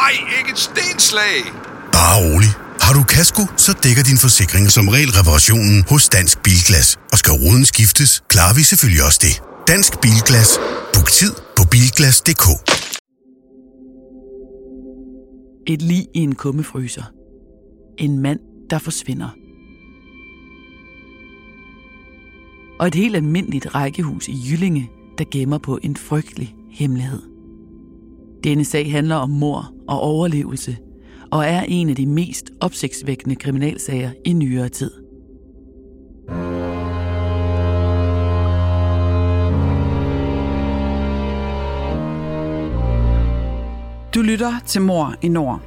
Nej, ikke et stenslag! Bare rolig. Har du kasko, så dækker din forsikring som regel reparationen hos Dansk Bilglas. Og skal ruden skiftes, klarer vi selvfølgelig også det. Dansk Bilglas. Book tid på bilglas.dk. Et lig i en kummefryser. En mand, der forsvinder. Og et helt almindeligt rækkehus i Jyllinge, der gemmer på en frygtelig hemmelighed. Denne sag handler om mor og overlevelse, og er en af de mest opsigtsvækkende kriminalsager i nyere tid. Du lytter til Mor i Nord.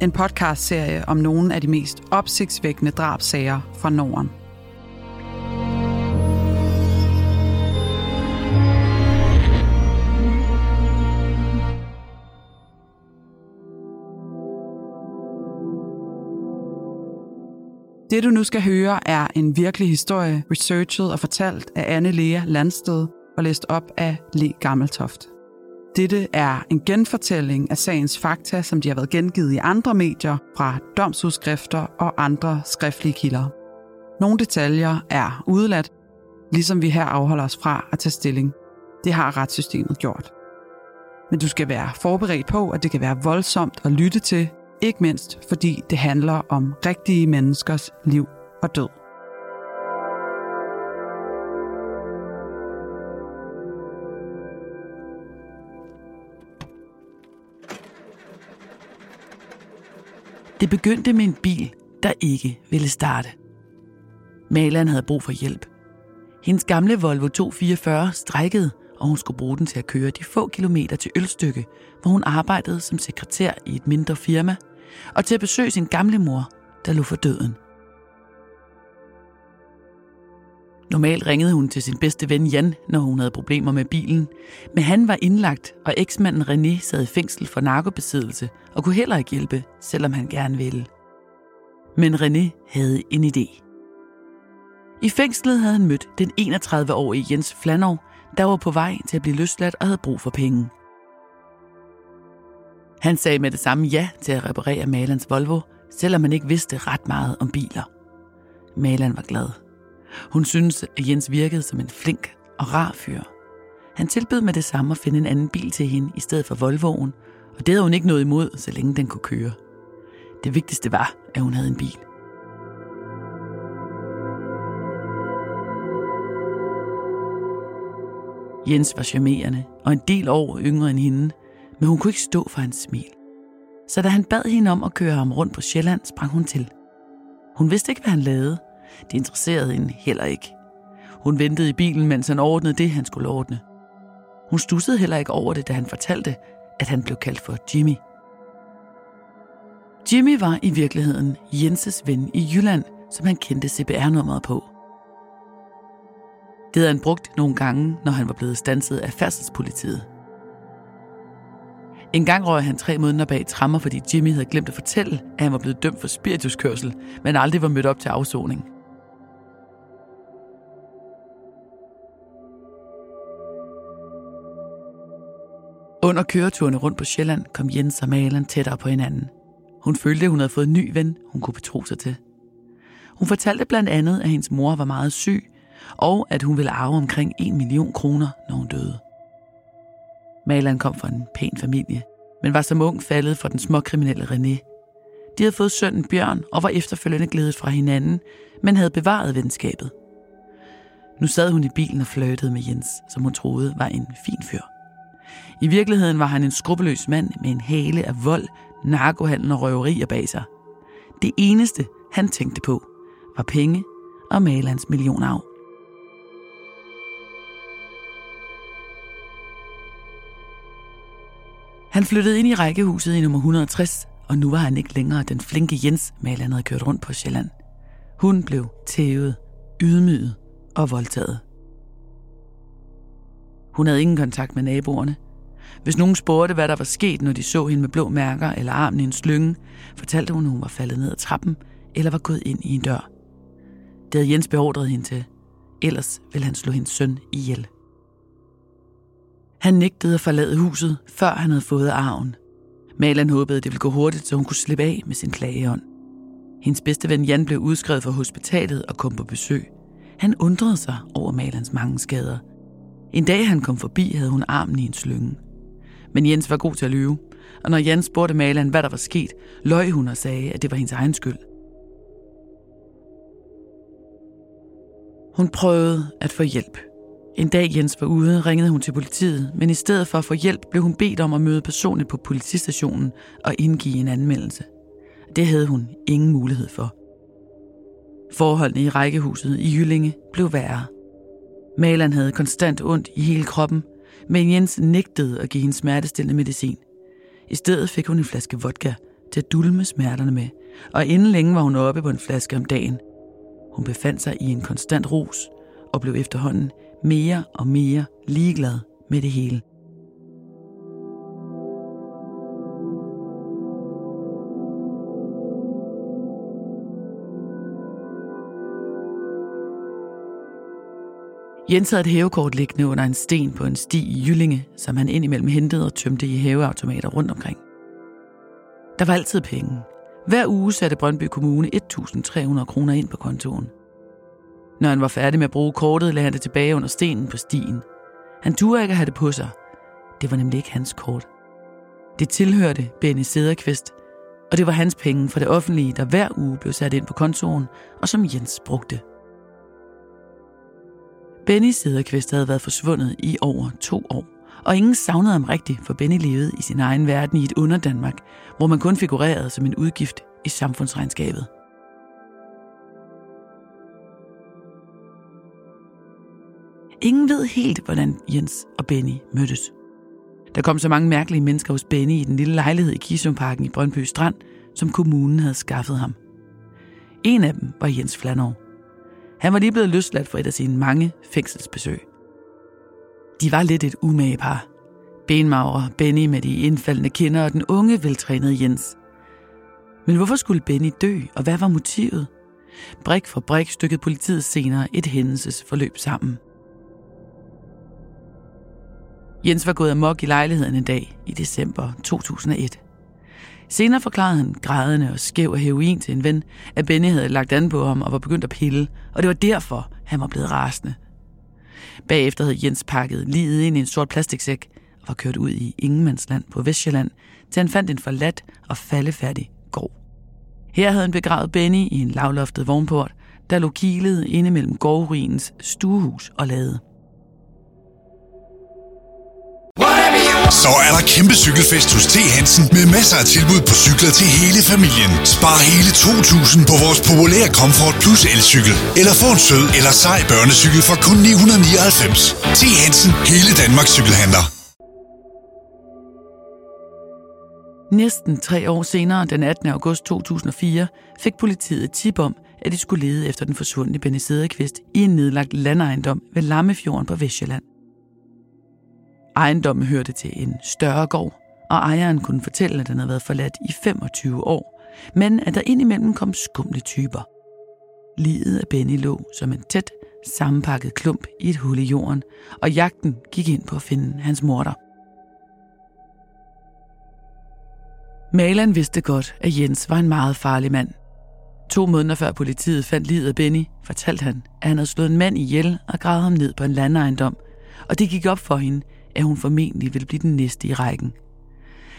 En podcastserie om nogle af de mest opsigtsvækkende drabsager fra Norden. Det du nu skal høre er en virkelig historie, researchet og fortalt af Anne Lea Landsted og læst op af Le Gammeltoft. Dette er en genfortælling af sagens fakta, som de har været gengivet i andre medier fra domsudskrifter og andre skriftlige kilder. Nogle detaljer er udeladt, ligesom vi her afholder os fra at tage stilling. Det har retssystemet gjort. Men du skal være forberedt på, at det kan være voldsomt at lytte til, ikke mindst fordi det handler om rigtige menneskers liv og død. Det begyndte med en bil, der ikke ville starte. Maleren havde brug for hjælp. Hendes gamle Volvo 244 strækkede, og hun skulle bruge den til at køre de få kilometer til Ølstykke, hvor hun arbejdede som sekretær i et mindre firma, og til at besøge sin gamle mor, der lå for døden. Normalt ringede hun til sin bedste ven Jan, når hun havde problemer med bilen, men han var indlagt, og eksmanden René sad i fængsel for narkobesiddelse og kunne heller ikke hjælpe, selvom han gerne ville. Men René havde en idé. I fængslet havde han mødt den 31-årige Jens Flanov, der var på vej til at blive løsladt og havde brug for penge. Han sagde med det samme ja til at reparere Malans Volvo, selvom han ikke vidste ret meget om biler. Malan var glad. Hun syntes, at Jens virkede som en flink og rar fyr. Han tilbød med det samme at finde en anden bil til hende i stedet for Volvoen, og det havde hun ikke noget imod, så længe den kunne køre. Det vigtigste var, at hun havde en bil. Jens var charmerende og en del år yngre end hende, men hun kunne ikke stå for hans smil. Så da han bad hende om at køre ham rundt på Sjælland, sprang hun til. Hun vidste ikke, hvad han lavede. Det interesserede hende heller ikke. Hun ventede i bilen, mens han ordnede det, han skulle ordne. Hun stussede heller ikke over det, da han fortalte, at han blev kaldt for Jimmy. Jimmy var i virkeligheden Jenses ven i Jylland, som han kendte CPR-nummeret på. Det havde han brugt nogle gange, når han var blevet stanset af færdselspolitiet. En gang røg han tre måneder bag trammer, fordi Jimmy havde glemt at fortælle, at han var blevet dømt for spirituskørsel, men aldrig var mødt op til afsoning. Under køreturene rundt på Sjælland kom Jens og Malen tættere på hinanden. Hun følte, at hun havde fået en ny ven, hun kunne betro sig til. Hun fortalte blandt andet, at hendes mor var meget syg, og at hun ville arve omkring 1 million kroner, når hun døde. Maleren kom fra en pæn familie, men var som ung faldet for den småkriminelle René. De havde fået sønnen Bjørn og var efterfølgende glædet fra hinanden, men havde bevaret venskabet. Nu sad hun i bilen og flirtede med Jens, som hun troede var en fin fyr. I virkeligheden var han en skrupelløs mand med en hale af vold, narkohandel og røverier bag sig. Det eneste, han tænkte på, var penge og malerens millionarv. Han flyttede ind i rækkehuset i nummer 160, og nu var han ikke længere den flinke Jens, maleren havde kørt rundt på Sjælland. Hun blev tævet, ydmyget og voldtaget. Hun havde ingen kontakt med naboerne. Hvis nogen spurgte, hvad der var sket, når de så hende med blå mærker eller armen i en slynge, fortalte hun, at hun var faldet ned ad trappen eller var gået ind i en dør. Det havde Jens beordret hende til. Ellers ville han slå hendes søn ihjel. Han nægtede at forlade huset, før han havde fået arven. Maleren håbede, det ville gå hurtigt, så hun kunne slippe af med sin klageånd. Hendes bedste ven Jan blev udskrevet fra hospitalet og kom på besøg. Han undrede sig over Malans mange skader. En dag han kom forbi, havde hun armen i en slynge. Men Jens var god til at lyve, og når Jan spurgte maleren, hvad der var sket, løj hun og sagde, at det var hendes egen skyld. Hun prøvede at få hjælp. En dag Jens var ude, ringede hun til politiet, men i stedet for at få hjælp, blev hun bedt om at møde personligt på politistationen og indgive en anmeldelse. Det havde hun ingen mulighed for. Forholdene i rækkehuset i Jyllinge blev værre. Maleren havde konstant ondt i hele kroppen, men Jens nægtede at give hende smertestillende medicin. I stedet fik hun en flaske vodka til at dulme smerterne med, og inden længe var hun oppe på en flaske om dagen. Hun befandt sig i en konstant rus og blev efterhånden mere og mere ligeglad med det hele. Jens havde et hævekort liggende under en sten på en sti i Jyllinge, som han indimellem hentede og tømte i hæveautomater rundt omkring. Der var altid penge. Hver uge satte Brøndby Kommune 1.300 kroner ind på kontoen. Når han var færdig med at bruge kortet, lagde han det tilbage under stenen på stien. Han turde ikke at have det på sig. Det var nemlig ikke hans kort. Det tilhørte Benny Sederqvist, og det var hans penge fra det offentlige, der hver uge blev sat ind på kontoen, og som Jens brugte. Benny Sederqvist havde været forsvundet i over to år, og ingen savnede ham rigtigt, for Benny levede i sin egen verden i et under Danmark, hvor man kun figurerede som en udgift i samfundsregnskabet. Ingen ved helt, hvordan Jens og Benny mødtes. Der kom så mange mærkelige mennesker hos Benny i den lille lejlighed i Kisumparken i Brøndby Strand, som kommunen havde skaffet ham. En af dem var Jens Flanov. Han var lige blevet løsladt for et af sine mange fængselsbesøg. De var lidt et umage par. Benmauer, Benny med de indfaldende kinder og den unge, veltrænede Jens. Men hvorfor skulle Benny dø, og hvad var motivet? Brik for brik stykkede politiet senere et hændelsesforløb sammen. Jens var gået amok i lejligheden en dag i december 2001. Senere forklarede han grædende og skæv af heroin til en ven, at Benny havde lagt an på ham og var begyndt at pille, og det var derfor, han var blevet rasende. Bagefter havde Jens pakket livet ind i en sort plastiksæk og var kørt ud i Ingemandsland på Vestjylland, til han fandt en forladt og faldefærdig gård. Her havde han begravet Benny i en lavloftet vognport, der lå kilet inde mellem gårdruinens stuehus og lade. Så er der kæmpe cykelfest hos T. Hansen med masser af tilbud på cykler til hele familien. Spar hele 2.000 på vores populære Comfort Plus elcykel. Eller få en sød eller sej børnecykel for kun 999. T. Hansen, hele Danmarks cykelhandler. Næsten tre år senere, den 18. august 2004, fik politiet tip om, at de skulle lede efter den forsvundne Benny Sederqvist i en nedlagt landejendom ved Lammefjorden på Vestjylland. Ejendommen hørte til en større gård, og ejeren kunne fortælle, at den havde været forladt i 25 år, men at der indimellem kom skumle typer. Livet af Benny lå som en tæt, sammenpakket klump i et hul i jorden, og jagten gik ind på at finde hans morter. Maleren vidste godt, at Jens var en meget farlig mand. To måneder før politiet fandt livet af Benny, fortalte han, at han havde slået en mand ihjel og gravet ham ned på en landejendom, og det gik op for hende, at hun formentlig ville blive den næste i rækken.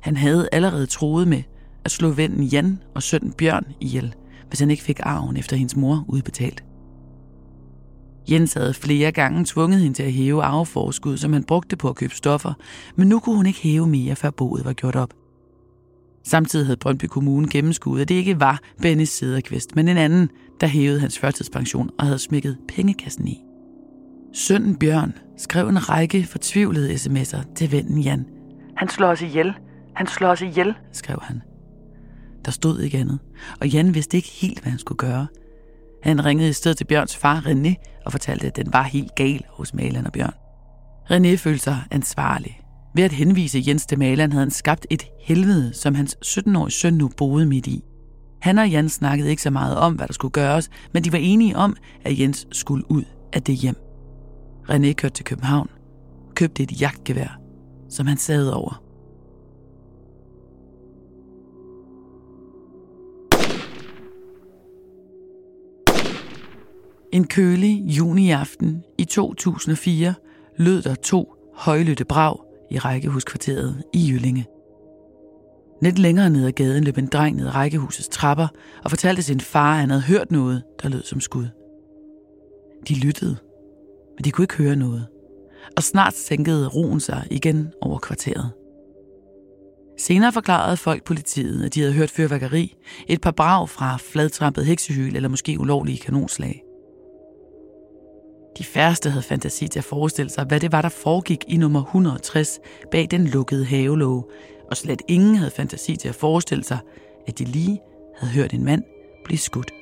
Han havde allerede troet med at slå vennen Jan og sønnen Bjørn ihjel, hvis han ikke fik arven efter hendes mor udbetalt. Jens havde flere gange tvunget hende til at hæve arveforskud, som han brugte på at købe stoffer, men nu kunne hun ikke hæve mere, før boet var gjort op. Samtidig havde Brøndby Kommune gennemskuet, at det ikke var Benny Sederqvist, men en anden, der hævede hans førtidspension og havde smækket pengekassen i. Sønnen Bjørn skrev en række fortvivlede sms'er til vennen Jan. Han slår os ihjel. Han slår os ihjel, skrev han. Der stod ikke andet, og Jan vidste ikke helt, hvad han skulle gøre. Han ringede i stedet til Bjørns far René og fortalte, at den var helt gal hos Malan og Bjørn. René følte sig ansvarlig. Ved at henvise Jens til Malan havde han skabt et helvede, som hans 17-årige søn nu boede midt i. Han og Jan snakkede ikke så meget om, hvad der skulle gøres, men de var enige om, at Jens skulle ud af det hjem. René kørte til København og købte et jagtgevær, som han sad over. En kølig juniaften i 2004 lød der to højlytte brag i rækkehuskvarteret i Jyllinge. Lidt længere ned ad gaden løb en dreng ned rækkehusets trapper og fortalte sin far, at han havde hørt noget, der lød som skud. De lyttede men de kunne ikke høre noget. Og snart sænkede roen sig igen over kvarteret. Senere forklarede folk politiet, at de havde hørt fyrværkeri, et par brag fra fladtrampet heksehyl eller måske ulovlige kanonslag. De færreste havde fantasi til at forestille sig, hvad det var, der foregik i nummer 160 bag den lukkede havelåge, og slet ingen havde fantasi til at forestille sig, at de lige havde hørt en mand blive skudt.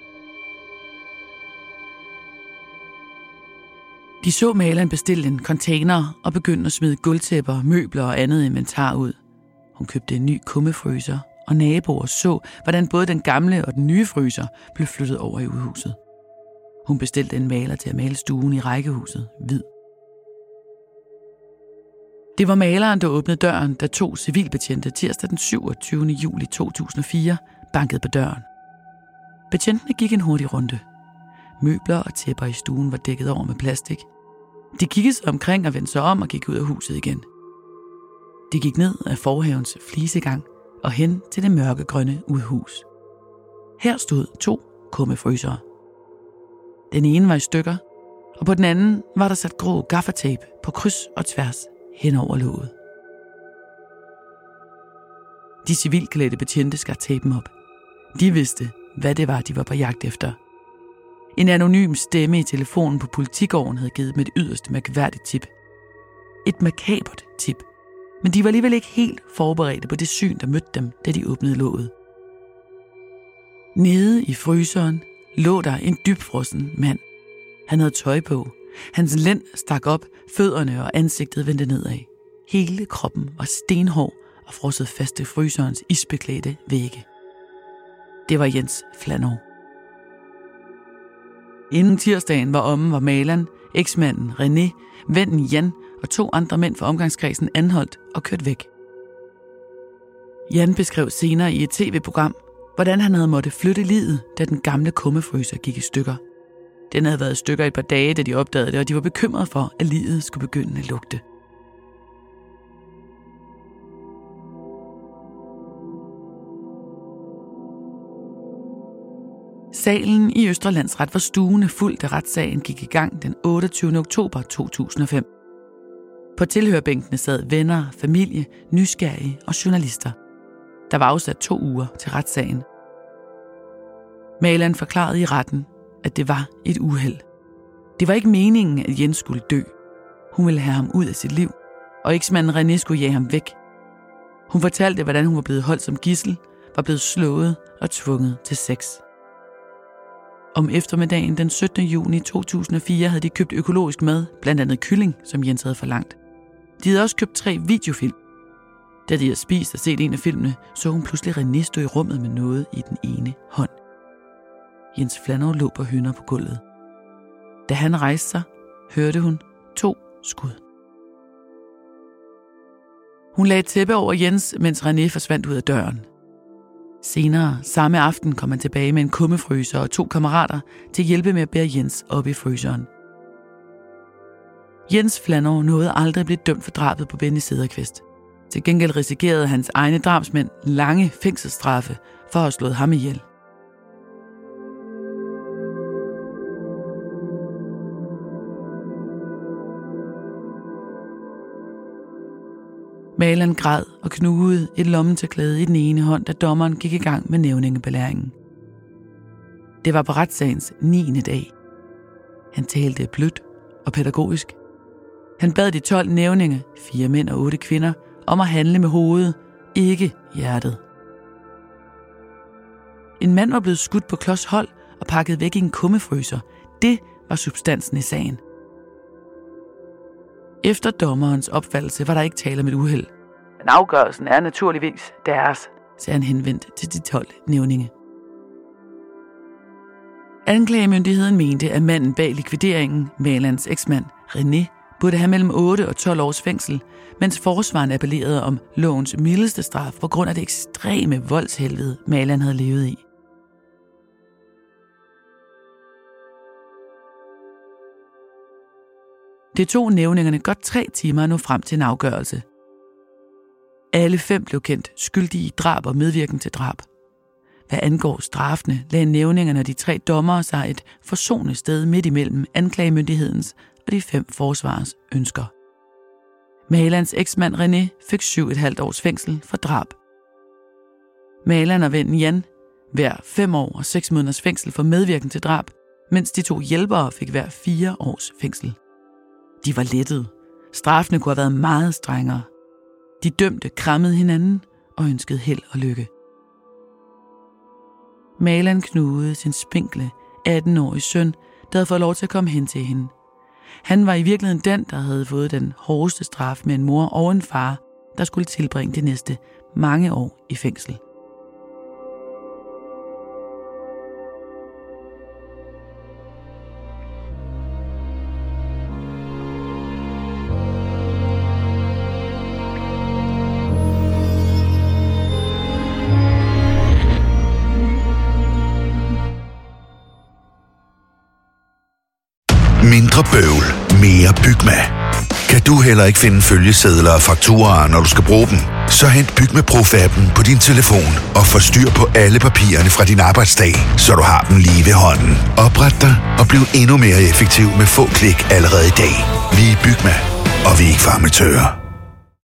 De så maleren bestille en container og begyndte at smide gulvtæpper, møbler og andet inventar ud. Hun købte en ny kummefryser, og naboer så, hvordan både den gamle og den nye fryser blev flyttet over i udhuset. Hun bestilte en maler til at male stuen i rækkehuset hvid. Det var maleren, der åbnede døren, da to civilbetjente tirsdag den 27. juli 2004 bankede på døren. Betjentene gik en hurtig runde. Møbler og tæpper i stuen var dækket over med plastik. De kiggede sig omkring og vendte sig om og gik ud af huset igen. De gik ned af forhavens flisegang og hen til det mørkegrønne udhus. Her stod to kummefrysere. Den ene var i stykker, og på den anden var der sat grå gaffatape på kryds og tværs hen over låget. De civilklædte betjente skar tapen op. De vidste, hvad det var, de var på jagt efter. En anonym stemme i telefonen på politigården havde givet dem et yderst mærkværdigt tip. Et makabert tip. Men de var alligevel ikke helt forberedte på det syn, der mødte dem, da de åbnede låget. Nede i fryseren lå der en dybfrossen mand. Han havde tøj på. Hans lænd stak op, fødderne og ansigtet vendte nedad. Hele kroppen var stenhård og frosset fast til fryserens isbeklædte vægge. Det var Jens Flanov. Inden tirsdagen var omme, var maleren, eksmanden René, vennen Jan og to andre mænd fra omgangskredsen anholdt og kørt væk. Jan beskrev senere i et tv-program, hvordan han havde måttet flytte livet, da den gamle kummefryser gik i stykker. Den havde været i stykker et par dage, da de opdagede det, og de var bekymrede for, at livet skulle begynde at lugte. Salen i Østerlandsret var stuende fuld, da retssagen gik i gang den 28. oktober 2005. På tilhørbænkene sad venner, familie, nysgerrige og journalister. Der var afsat to uger til retssagen. Malan forklarede i retten, at det var et uheld. Det var ikke meningen, at Jens skulle dø. Hun ville have ham ud af sit liv, og eksmanden René skulle jage ham væk. Hun fortalte, hvordan hun var blevet holdt som gissel, var blevet slået og tvunget til sex. Om eftermiddagen den 17. juni 2004 havde de købt økologisk mad, blandt andet kylling, som Jens havde forlangt. De havde også købt tre videofilm. Da de havde spist og set en af filmene, så hun pludselig René stå i rummet med noget i den ene hånd. Jens Flanov lå på hønder på gulvet. Da han rejste sig, hørte hun to skud. Hun lagde tæppe over Jens, mens René forsvandt ud af døren. Senere samme aften kom han tilbage med en kummefryser og to kammerater til at hjælpe med at bære Jens op i fryseren. Jens Flanov nåede aldrig at blive dømt for drabet på Benny Sederqvist. Til gengæld risikerede hans egne drabsmænd lange fængselsstraffe for at have slået ham ihjel. Maleren græd og knugede et lommetørklæde i den ene hånd, da dommeren gik i gang med nævningebelæringen. Det var på retssagens 9. dag. Han talte blødt og pædagogisk. Han bad de 12 nævninge, fire mænd og otte kvinder, om at handle med hovedet, ikke hjertet. En mand var blevet skudt på klods hold og pakket væk i en kummefryser. Det var substansen i sagen. Efter dommerens opfattelse var der ikke tale om et uheld. Men afgørelsen er naturligvis deres, sagde han henvendt til de 12 nævninge. Anklagemyndigheden mente, at manden bag likvideringen, Malans eksmand René, burde have mellem 8 og 12 års fængsel, mens forsvaren appellerede om lovens mildeste straf på grund af det ekstreme voldshelvede, Malan havde levet i. Det tog nævningerne godt tre timer at nå frem til en afgørelse. Alle fem blev kendt skyldige i drab og medvirken til drab. Hvad angår straffene, lagde nævningerne og de tre dommere sig et forsonende sted midt imellem anklagemyndighedens og de fem forsvarers ønsker. Malands eksmand René fik syv et halvt års fængsel for drab. Malan og vennen Jan hver fem år og seks måneders fængsel for medvirken til drab, mens de to hjælpere fik hver fire års fængsel. De var lettet. Straffene kunne have været meget strengere. De dømte krammede hinanden og ønskede held og lykke. Malan knugede sin spinkle 18-årige søn, der havde fået lov til at komme hen til hende. Han var i virkeligheden den, der havde fået den hårdeste straf med en mor og en far, der skulle tilbringe de næste mange år i fængsel. Bygma. Kan du heller ikke finde følgesedler og fakturer, når du skal bruge dem? Så hent Bygma Pro-appen på din telefon og få styr på alle papirerne fra din arbejdsdag, så du har dem lige ved hånden. Opret dig og bliv endnu mere effektiv med få klik allerede i dag. Vi er Bygma, og vi er ikke farmatører.